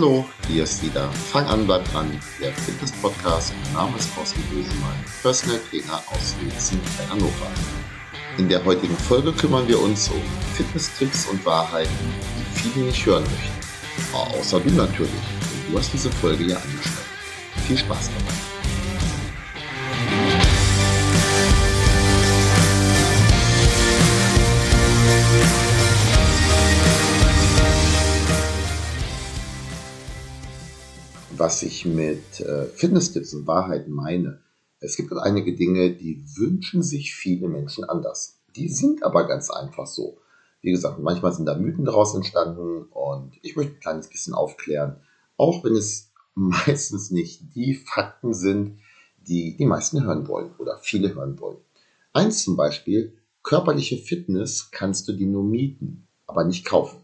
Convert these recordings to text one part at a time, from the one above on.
Hallo, hier ist wieder Fang an, bleib dran, der Fitness-Podcast. Mein Name ist Thorsten Bösemann, Personal Trainer aus Wilzen bei Hannover. In der heutigen Folge kümmern wir uns um Fitness-Tricks und Wahrheiten, die viele nicht hören möchten. Außer du natürlich, denn du hast diese Folge ja angeschaut. Viel Spaß dabei. Was ich mit äh, Fitness-Tipps und Wahrheiten meine. Es gibt einige Dinge, die wünschen sich viele Menschen anders. Die sind aber ganz einfach so. Wie gesagt, manchmal sind da Mythen daraus entstanden und ich möchte ein kleines bisschen aufklären, auch wenn es meistens nicht die Fakten sind, die die meisten hören wollen oder viele hören wollen. Eins zum Beispiel, körperliche Fitness kannst du dir nur mieten, aber nicht kaufen.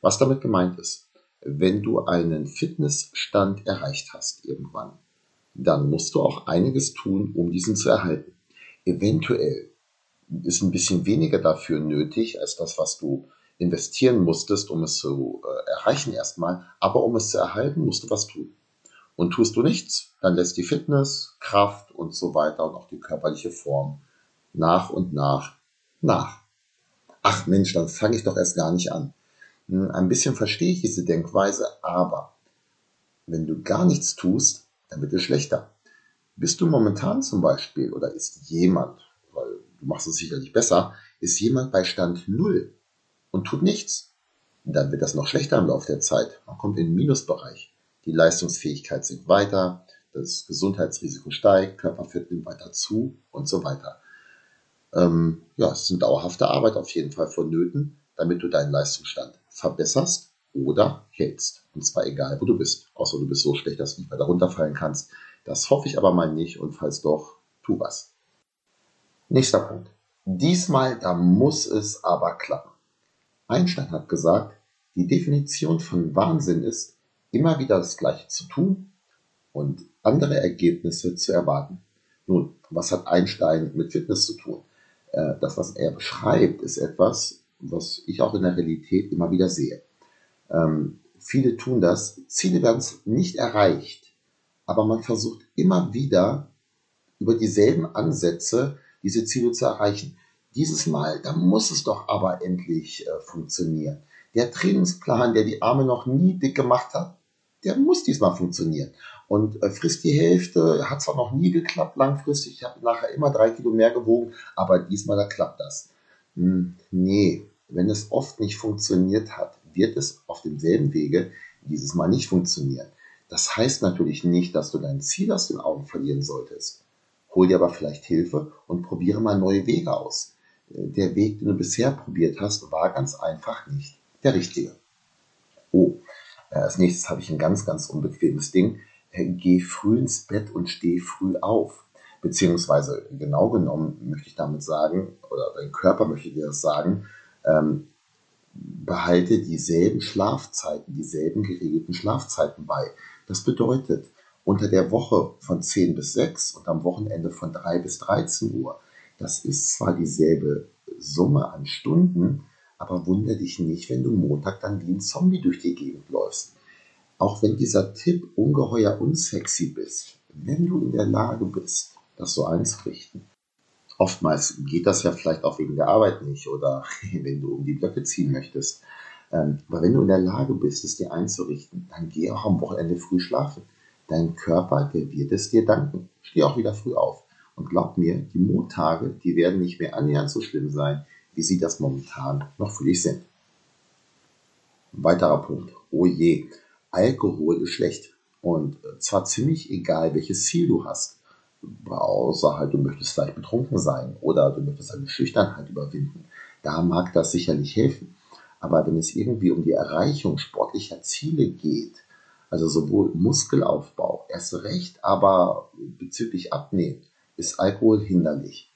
Was damit gemeint ist, wenn du einen Fitnessstand erreicht hast irgendwann, dann musst du auch einiges tun, um diesen zu erhalten. Eventuell ist ein bisschen weniger dafür nötig als das, was du investieren musstest, um es zu äh, erreichen erstmal. Aber um es zu erhalten, musst du was tun. Und tust du nichts, dann lässt die Fitness, Kraft und so weiter und auch die körperliche Form nach und nach nach. Ach Mensch, dann fange ich doch erst gar nicht an. Hm, ein bisschen verstehe ich diese Denkweise, aber wenn du gar nichts tust, dann wird es schlechter. Bist du momentan zum Beispiel oder ist jemand, weil du machst es sicherlich besser, ist jemand bei Stand 0 und tut nichts, dann wird das noch schlechter im Laufe der Zeit. Man kommt in den Minusbereich. Die Leistungsfähigkeit sinkt weiter, das Gesundheitsrisiko steigt, Körperfett nimmt weiter zu und so weiter. Ähm, ja, es ist eine dauerhafte Arbeit auf jeden Fall vonnöten, damit du deinen Leistungsstand verbesserst oder hältst. Und zwar egal, wo du bist. Außer du bist so schlecht, dass du nicht weiter runterfallen kannst. Das hoffe ich aber mal nicht und falls doch, tu was. Nächster Punkt. Diesmal, da muss es aber klappen. Einstein hat gesagt, die Definition von Wahnsinn ist, immer wieder das Gleiche zu tun und andere Ergebnisse zu erwarten. Nun, was hat Einstein mit Fitness zu tun? Äh, das, was er beschreibt, ist etwas, was ich auch in der Realität immer wieder sehe. Ähm, viele tun das, Ziele werden nicht erreicht, aber man versucht immer wieder über dieselben Ansätze diese Ziele zu erreichen. Dieses Mal, da muss es doch aber endlich äh, funktionieren. Der Trainingsplan, der die Arme noch nie dick gemacht hat, der muss diesmal funktionieren. Und äh, frisst die Hälfte, hat zwar noch nie geklappt langfristig, ich habe nachher immer drei Kilo mehr gewogen, aber diesmal, da klappt das. Hm, nee, wenn es oft nicht funktioniert hat, wird es auf demselben Wege dieses Mal nicht funktionieren. Das heißt natürlich nicht, dass du dein Ziel aus den Augen verlieren solltest. Hol dir aber vielleicht Hilfe und probiere mal neue Wege aus. Der Weg, den du bisher probiert hast, war ganz einfach nicht der richtige. Oh, äh, als nächstes habe ich ein ganz, ganz unbequemes Ding. Äh, geh früh ins Bett und steh früh auf. Beziehungsweise genau genommen möchte ich damit sagen, oder dein Körper möchte dir das sagen, ähm, behalte dieselben Schlafzeiten, dieselben geregelten Schlafzeiten bei. Das bedeutet, unter der Woche von 10 bis 6 und am Wochenende von 3 bis 13 Uhr, das ist zwar dieselbe Summe an Stunden, aber wundere dich nicht, wenn du Montag dann wie ein Zombie durch die Gegend läufst. Auch wenn dieser Tipp ungeheuer unsexy bist, wenn du in der Lage bist, das so einzurichten, oftmals geht das ja vielleicht auch wegen der Arbeit nicht oder wenn du um die Blöcke ziehen möchtest. Ähm, aber wenn du in der Lage bist, es dir einzurichten, dann geh auch am Wochenende früh schlafen. Dein Körper, der wird es dir danken. Steh auch wieder früh auf. Und glaub mir, die Montage, die werden nicht mehr annähernd so schlimm sein, wie sie das momentan noch für dich sind. Weiterer Punkt. Oh je, Alkohol ist schlecht. Und zwar ziemlich egal, welches Ziel du hast außer halt, du möchtest vielleicht betrunken sein oder du möchtest eine Schüchternheit überwinden. Da mag das sicherlich helfen. Aber wenn es irgendwie um die Erreichung sportlicher Ziele geht, also sowohl Muskelaufbau, erst recht, aber bezüglich Abnehmen, ist Alkohol hinderlich.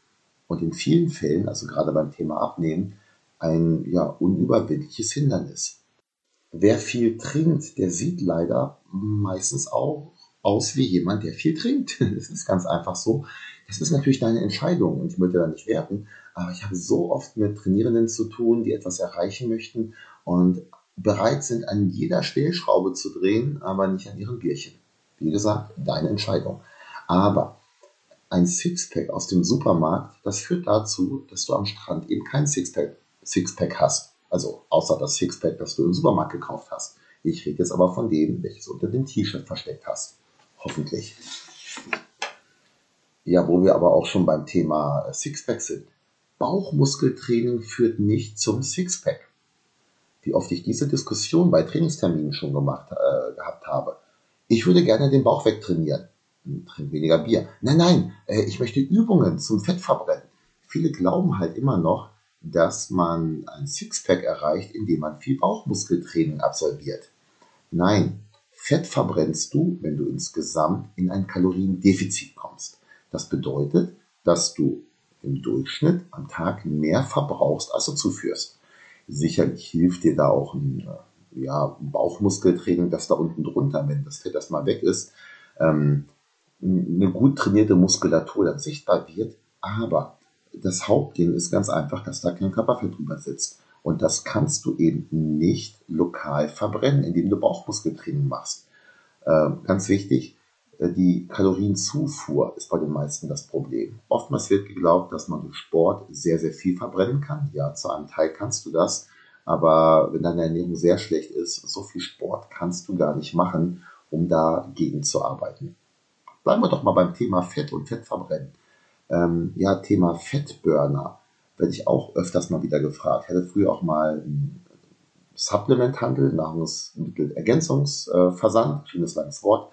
Und in vielen Fällen, also gerade beim Thema Abnehmen, ein ja, unüberwindliches Hindernis. Wer viel trinkt, der sieht leider meistens auch aus wie jemand, der viel trinkt. Das ist ganz einfach so. Das ist natürlich deine Entscheidung und ich möchte da nicht werten, aber ich habe so oft mit Trainierenden zu tun, die etwas erreichen möchten und bereit sind, an jeder Stellschraube zu drehen, aber nicht an ihren Bierchen. Wie gesagt, deine Entscheidung. Aber ein Sixpack aus dem Supermarkt, das führt dazu, dass du am Strand eben kein Sixpack, Sixpack hast. Also außer das Sixpack, das du im Supermarkt gekauft hast. Ich rede jetzt aber von dem, welches unter dem T-Shirt versteckt hast. Hoffentlich. Ja, wo wir aber auch schon beim Thema Sixpack sind. Bauchmuskeltraining führt nicht zum Sixpack. Wie oft ich diese Diskussion bei Trainingsterminen schon gemacht äh, gehabt habe. Ich würde gerne den Bauch wegtrainieren. Trink weniger Bier. Nein, nein, äh, ich möchte Übungen zum Fettverbrennen. Viele glauben halt immer noch, dass man ein Sixpack erreicht, indem man viel Bauchmuskeltraining absolviert. Nein, Fett verbrennst du, wenn du insgesamt in ein Kaloriendefizit kommst. Das bedeutet, dass du im Durchschnitt am Tag mehr verbrauchst, als du zuführst. Sicherlich hilft dir da auch ein ja, Bauchmuskeltraining, das da unten drunter, wenn das Fett erstmal weg ist, ähm, eine gut trainierte Muskulatur dann sichtbar wird. Aber das Hauptding ist ganz einfach, dass da kein Körperfett drüber sitzt. Und das kannst du eben nicht lokal verbrennen, indem du Bauchmuskeltraining machst. Ähm, ganz wichtig, äh, die Kalorienzufuhr ist bei den meisten das Problem. Oftmals wird geglaubt, dass man durch Sport sehr, sehr viel verbrennen kann. Ja, zu einem Teil kannst du das. Aber wenn deine Ernährung sehr schlecht ist, so viel Sport kannst du gar nicht machen, um dagegen zu arbeiten. Bleiben wir doch mal beim Thema Fett und Fettverbrennen. Ähm, ja, Thema Fettburner werde ich auch öfters mal wieder gefragt. Ich hatte früher auch mal einen Supplementhandel, Nahrungsmittelergänzungsversand, schönes langes Wort.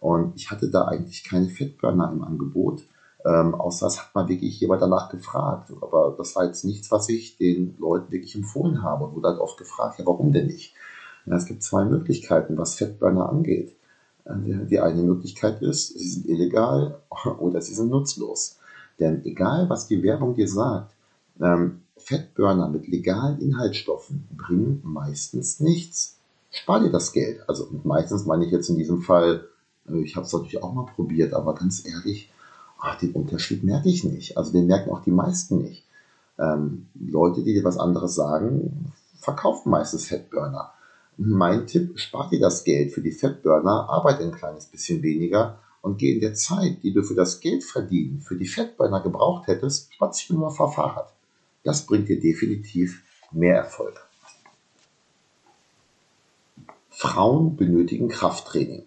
Und ich hatte da eigentlich keine Fettburner im Angebot. Ähm, außer es hat mal wirklich jemand danach gefragt. Aber das war jetzt nichts, was ich den Leuten wirklich empfohlen habe. Und wurde halt oft gefragt, ja, warum denn nicht? Ja, es gibt zwei Möglichkeiten, was Fettburner angeht. Die eine Möglichkeit ist, sie sind illegal oder sie sind nutzlos. Denn egal, was die Werbung dir sagt, ähm, Fettburner mit legalen Inhaltsstoffen bringen meistens nichts. Spar dir das Geld. Also meistens meine ich jetzt in diesem Fall, äh, ich habe es natürlich auch mal probiert, aber ganz ehrlich, ach, den Unterschied merke ich nicht. Also den merken auch die meisten nicht. Ähm, Leute, die dir was anderes sagen, verkaufen meistens Fettburner. Mein Tipp, spar dir das Geld für die Fettburner, arbeite ein kleines bisschen weniger und geh in der Zeit, die du für das Geld verdienen, für die Fettburner gebraucht hättest, spazieren nur auf Fahrrad. Das bringt dir definitiv mehr Erfolg. Frauen benötigen Krafttraining.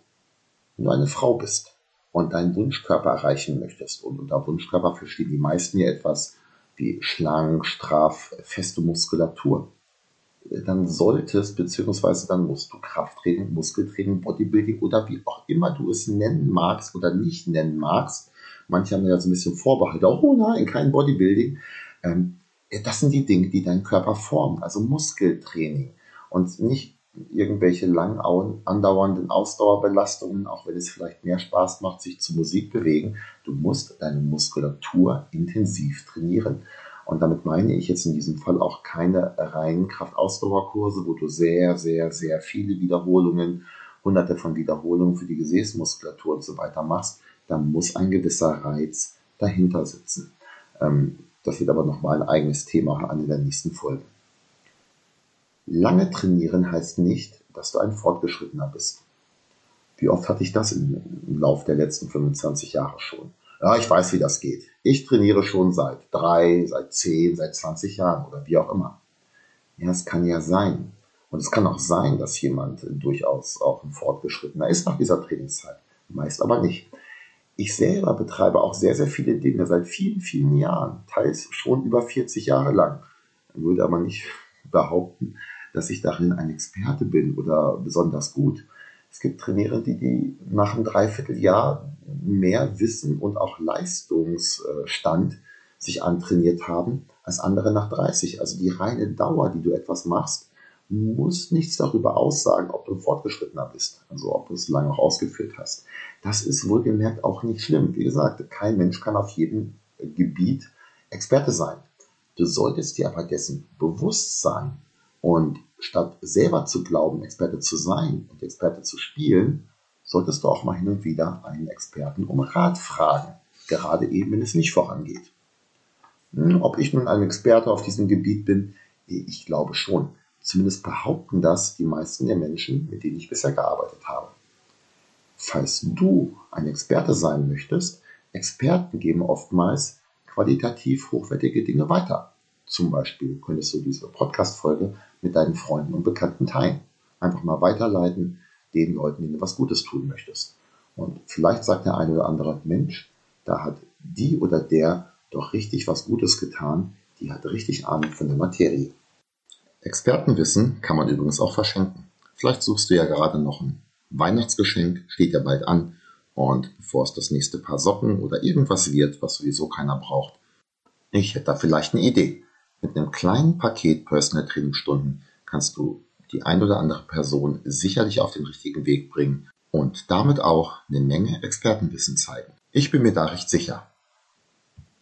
Wenn du eine Frau bist und deinen Wunschkörper erreichen möchtest, und unter Wunschkörper verstehen die meisten ja etwas wie schlank, straff, feste Muskulatur, dann solltest, beziehungsweise dann musst du Krafttraining, Muskeltraining, Bodybuilding oder wie auch immer du es nennen magst oder nicht nennen magst. Manche haben ja so ein bisschen Vorbehalte, oh nein, kein Bodybuilding. Ähm, das sind die Dinge, die deinen Körper formen, also Muskeltraining und nicht irgendwelche lang andauernden Ausdauerbelastungen, auch wenn es vielleicht mehr Spaß macht, sich zu Musik bewegen. Du musst deine Muskulatur intensiv trainieren. Und damit meine ich jetzt in diesem Fall auch keine reinen Kraftausdauerkurse, wo du sehr, sehr, sehr viele Wiederholungen, hunderte von Wiederholungen für die Gesäßmuskulatur und so weiter machst. Da muss ein gewisser Reiz dahinter sitzen. Ähm, das wird aber nochmal ein eigenes Thema an in der nächsten Folge. Lange trainieren heißt nicht, dass du ein Fortgeschrittener bist. Wie oft hatte ich das im, im Lauf der letzten 25 Jahre schon? Ja, ich weiß, wie das geht. Ich trainiere schon seit drei, seit zehn, seit 20 Jahren oder wie auch immer. Ja, es kann ja sein. Und es kann auch sein, dass jemand durchaus auch ein Fortgeschrittener ist nach dieser Trainingszeit. Meist aber nicht. Ich selber betreibe auch sehr, sehr viele Dinge seit vielen, vielen Jahren, teils schon über 40 Jahre lang. Würde aber nicht behaupten, dass ich darin ein Experte bin oder besonders gut. Es gibt Trainierende, die, die nach einem Dreivierteljahr mehr Wissen und auch Leistungsstand sich antrainiert haben als andere nach 30. Also die reine Dauer, die du etwas machst, muss nichts darüber aussagen, ob du fortgeschrittener bist, also ob du es lange auch ausgeführt hast. Das ist wohlgemerkt auch nicht schlimm. Wie gesagt, kein Mensch kann auf jedem Gebiet Experte sein. Du solltest dir aber dessen bewusst sein und statt selber zu glauben, Experte zu sein und Experte zu spielen, solltest du auch mal hin und wieder einen Experten um Rat fragen, gerade eben, wenn es nicht vorangeht. Hm, ob ich nun ein Experte auf diesem Gebiet bin, ich glaube schon. Zumindest behaupten das die meisten der Menschen, mit denen ich bisher gearbeitet habe. Falls du ein Experte sein möchtest, Experten geben oftmals qualitativ hochwertige Dinge weiter. Zum Beispiel könntest du diese Podcast-Folge mit deinen Freunden und Bekannten teilen. Einfach mal weiterleiten, den Leuten, denen du was Gutes tun möchtest. Und vielleicht sagt der eine oder andere, Mensch, da hat die oder der doch richtig was Gutes getan, die hat richtig Ahnung von der Materie. Expertenwissen kann man übrigens auch verschenken. Vielleicht suchst du ja gerade noch ein Weihnachtsgeschenk, steht ja bald an. Und bevor es das nächste Paar Socken oder irgendwas wird, was sowieso keiner braucht, ich hätte da vielleicht eine Idee. Mit einem kleinen Paket Personal Training Stunden kannst du die ein oder andere Person sicherlich auf den richtigen Weg bringen und damit auch eine Menge Expertenwissen zeigen. Ich bin mir da recht sicher.